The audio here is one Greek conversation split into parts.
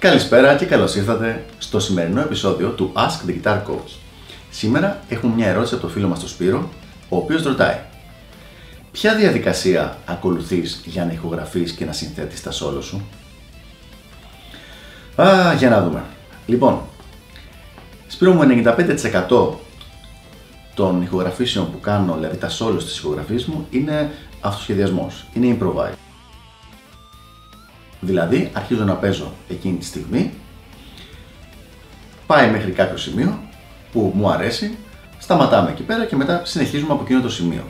Καλησπέρα και καλώς ήρθατε στο σημερινό επεισόδιο του Ask the Guitar Coach. Σήμερα έχουμε μια ερώτηση από το φίλο μας τον Σπύρο, ο οποίος ρωτάει Ποια διαδικασία ακολουθείς για να ηχογραφείς και να συνθέτεις τα σόλο σου; Α, για να δούμε. Λοιπόν, Σπύρο μου 95% των ηχογραφήσεων που κάνω, δηλαδή τα σόλο της ηχογραφής μου, είναι αυτοσχεδιασμός, είναι improvise. Δηλαδή, αρχίζω να παίζω εκείνη τη στιγμή, πάει μέχρι κάποιο σημείο που μου αρέσει, σταματάμε εκεί πέρα και μετά συνεχίζουμε από εκείνο το σημείο.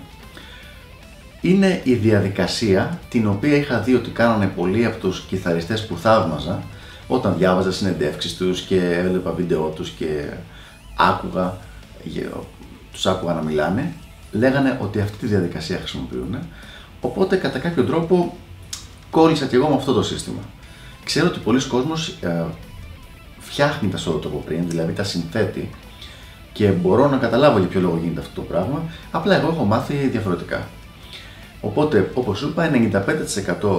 Είναι η διαδικασία την οποία είχα δει ότι κάνανε πολλοί από τους κιθαριστές που θαύμαζα όταν διάβαζα συνεντεύξεις τους και έβλεπα βίντεο τους και άκουγα, τους άκουγα να μιλάνε, λέγανε ότι αυτή τη διαδικασία χρησιμοποιούν. Οπότε κατά κάποιο τρόπο κόλλησα και εγώ με αυτό το σύστημα. Ξέρω ότι πολλοί κόσμος ε, φτιάχνει τα σώδο από πριν, δηλαδή τα συνθέτει και μπορώ να καταλάβω για ποιο λόγο γίνεται αυτό το πράγμα, απλά εγώ έχω μάθει διαφορετικά. Οπότε, όπως σου είπα, 95%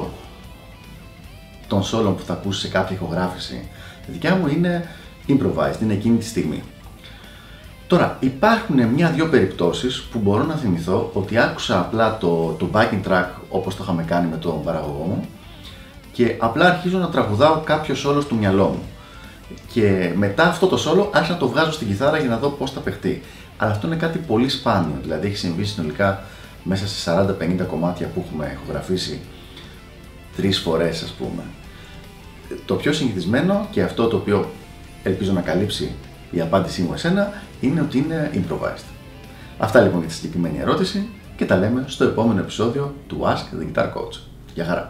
των σόλων που θα ακούσεις σε κάποια ηχογράφηση δικιά μου είναι improvised, είναι εκείνη τη στιγμή. Τώρα, υπάρχουν μια-δυο περιπτώσεις που μπορώ να θυμηθώ ότι άκουσα απλά το, το backing track όπως το είχαμε κάνει με τον παραγωγό μου και απλά αρχίζω να τραγουδάω κάποιο σόλο στο μυαλό μου. Και μετά αυτό το σόλο άρχισα να το βγάζω στην κιθάρα για να δω πώς θα παιχτεί. Αλλά αυτό είναι κάτι πολύ σπάνιο, δηλαδή έχει συμβεί συνολικά μέσα σε 40-50 κομμάτια που έχουμε ηχογραφήσει τρεις φορές ας πούμε. Το πιο συνηθισμένο και αυτό το οποίο ελπίζω να καλύψει η απάντησή μου εσένα είναι ότι είναι improvised. Αυτά λοιπόν για τη συγκεκριμένη ερώτηση και τα λέμε στο επόμενο επεισόδιο του Ask the Guitar Coach. Γεια χαρά!